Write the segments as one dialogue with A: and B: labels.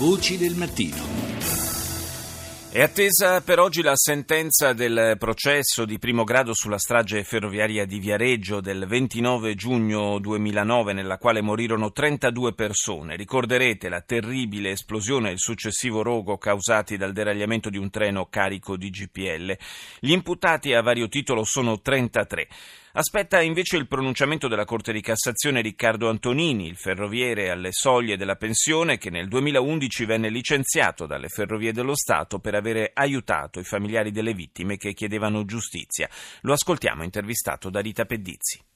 A: Voci del mattino.
B: È attesa per oggi la sentenza del processo di primo grado sulla strage ferroviaria di Viareggio del 29 giugno 2009 nella quale morirono 32 persone. Ricorderete la terribile esplosione e il successivo rogo causati dal deragliamento di un treno carico di GPL. Gli imputati a vario titolo sono 33. Aspetta invece il pronunciamento della Corte di Cassazione Riccardo Antonini, il ferroviere alle soglie della pensione che nel 2011 venne licenziato dalle Ferrovie dello Stato per avere aiutato i familiari delle vittime che chiedevano giustizia. Lo ascoltiamo intervistato da Rita Pedizzi.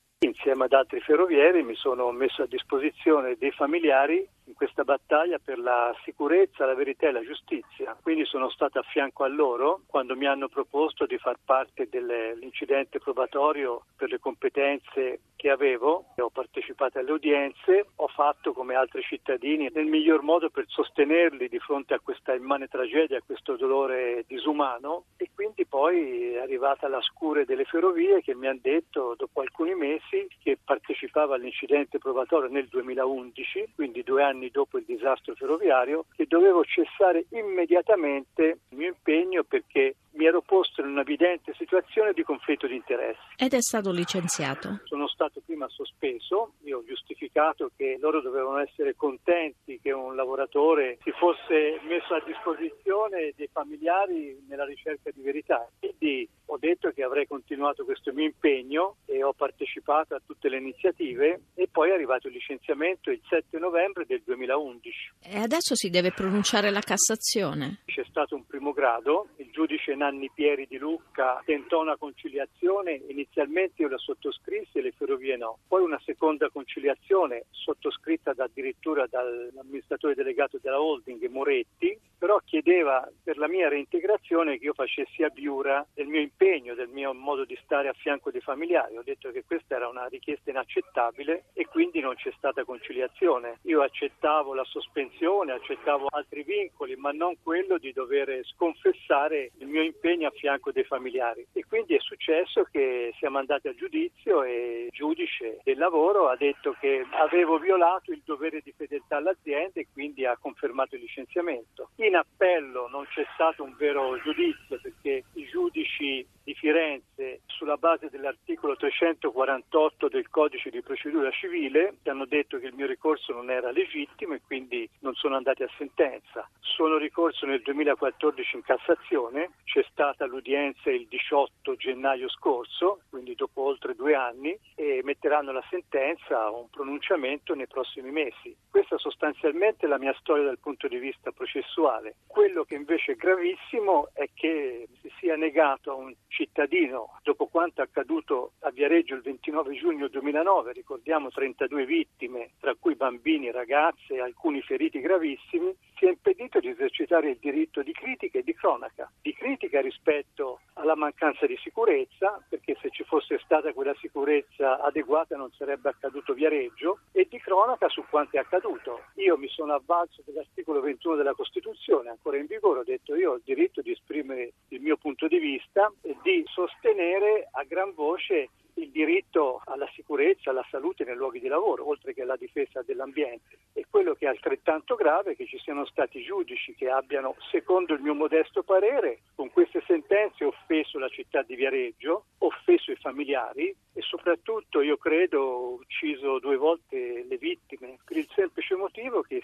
C: Insieme ad altri ferrovieri mi sono messo a disposizione dei familiari in questa battaglia per la sicurezza, la verità e la giustizia. Quindi sono stato a fianco a loro quando mi hanno proposto di far parte dell'incidente probatorio per le competenze che avevo. Ho partecipato alle udienze, ho fatto come altri cittadini nel miglior modo per sostenerli di fronte a questa immane tragedia, a questo dolore disumano e quindi poi è arrivata la scure delle ferrovie che mi hanno detto dopo alcuni mesi che partecipava all'incidente probatorio nel 2011, quindi due anni dopo il disastro ferroviario che dovevo cessare immediatamente il mio impegno perché mi ero posto in un'evidente situazione di conflitto di interessi.
D: Ed è stato licenziato?
C: Sono stato prima sospeso, io ho giustificato che loro dovevano essere contenti che un lavoratore si fosse messo a disposizione dei familiari nella ricerca di verità. Quindi ho detto che avrei continuato questo mio impegno e ho partecipato a tutte le iniziative e poi è arrivato il licenziamento il 7 novembre del 2011.
D: E adesso si deve pronunciare la Cassazione?
C: C'è stato un primo grado, giudice Nanni Pieri di Lucca tentò una conciliazione, inizialmente io la sottoscrissi e le ferrovie no, poi una seconda conciliazione sottoscritta addirittura dall'amministratore delegato della holding Moretti, però chiedeva per la mia reintegrazione che io facessi a Biura del mio impegno, del mio modo di stare a fianco dei familiari. Ho detto che questa era una richiesta inaccettabile e quindi non c'è stata conciliazione. Io accettavo la sospensione, accettavo altri vincoli, ma non quello di dover sconfessare il mio impegno a fianco dei familiari. E quindi è successo che siamo andati a giudizio e il giudice del lavoro ha detto che avevo violato il dovere di fedeltà all'azienda e quindi ha confermato il licenziamento. In appello non c'è stato un vero giudizio perché i giudici di Firenze sulla base dell'articolo 348 del codice di procedura civile hanno detto che il mio ricorso non era legittimo e quindi non sono andati a sentenza. Sono ricorso nel 2014 in Cassazione, c'è stata l'udienza il 18 gennaio scorso, quindi dopo oltre due anni, e metteranno la sentenza, un pronunciamento nei prossimi mesi. Questa sostanzialmente è la mia storia dal punto di vista processuale. Quello che invece è gravissimo è che si sia negato a un cittadino dopo quanto accaduto a Viareggio il 29 giugno 2009, ricordiamo 32 vittime, tra cui bambini, ragazze e alcuni feriti gravissimi, si è impedito di esercitare il diritto di critica e di cronaca, di critica rispetto alla mancanza di sicurezza, perché se ci fosse stata quella sicurezza adeguata non sarebbe accaduto Viareggio, e di cronaca su quanto è accaduto. Io mi sono avvalso dell'articolo 21 della Costituzione, ancora in vigore, ho detto io ho il diritto di esprimere il mio punto di vista e di sostenere a gran voce il diritto alla sicurezza, alla salute nei luoghi di lavoro, oltre che alla difesa dell'ambiente. E quello che è altrettanto grave è che ci siano stati giudici che abbiano, secondo il mio modesto parere, con queste sentenze offeso la città di Viareggio, offeso i familiari e soprattutto, io credo, ucciso due volte le vittime, per il semplice motivo che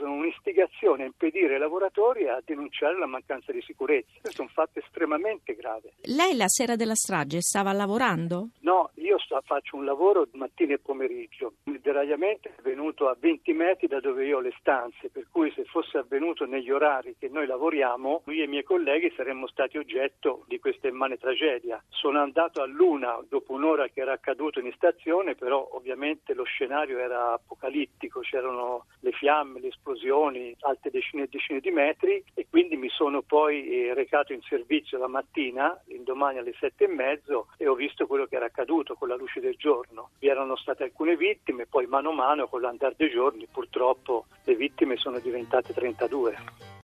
C: sono un'istigazione a impedire ai lavoratori a denunciare la mancanza di sicurezza. Questo è un fatto estremamente grave.
D: Lei la sera della strage stava lavorando?
C: No, io sto, faccio un lavoro mattina e pomeriggio. Il deragliamento è avvenuto a 20 metri da dove io ho le stanze, per cui se fosse avvenuto negli orari che noi lavoriamo, io e i miei colleghi saremmo stati oggetto di questa immane tragedia. Sono andato a Luna dopo un'ora che era accaduto in stazione, però ovviamente lo scenario era apocalittico, c'erano le fiamme, le esplosioni, alte decine e decine di metri e quindi mi sono poi eh, recato in servizio la mattina, l'indomani alle sette e mezzo e ho visto quello che era accaduto con la luce del giorno. Vi erano state alcune vittime, poi mano a mano con l'andare dei giorni purtroppo le vittime sono diventate 32.